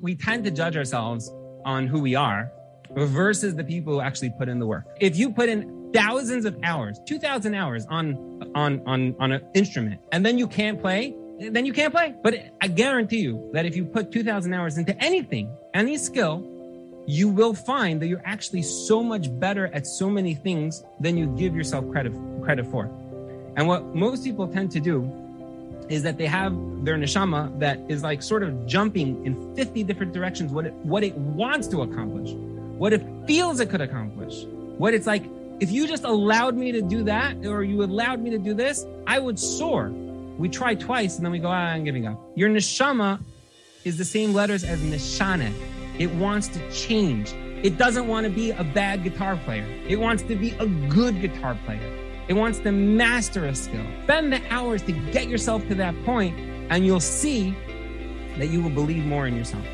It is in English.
We tend to judge ourselves on who we are versus the people who actually put in the work. If you put in thousands of hours, 2000 hours on on on on an instrument and then you can't play, then you can't play. But I guarantee you that if you put 2000 hours into anything, any skill, you will find that you're actually so much better at so many things than you give yourself credit credit for. And what most people tend to do is that they have their neshama that is like sort of jumping in 50 different directions what it, what it wants to accomplish, what it feels it could accomplish, what it's like, if you just allowed me to do that or you allowed me to do this, I would soar. We try twice and then we go, ah, I'm giving up. Your neshama is the same letters as neshane. It wants to change. It doesn't want to be a bad guitar player. It wants to be a good guitar player. It wants to master a skill. Spend the hours to get yourself to that point, and you'll see that you will believe more in yourself.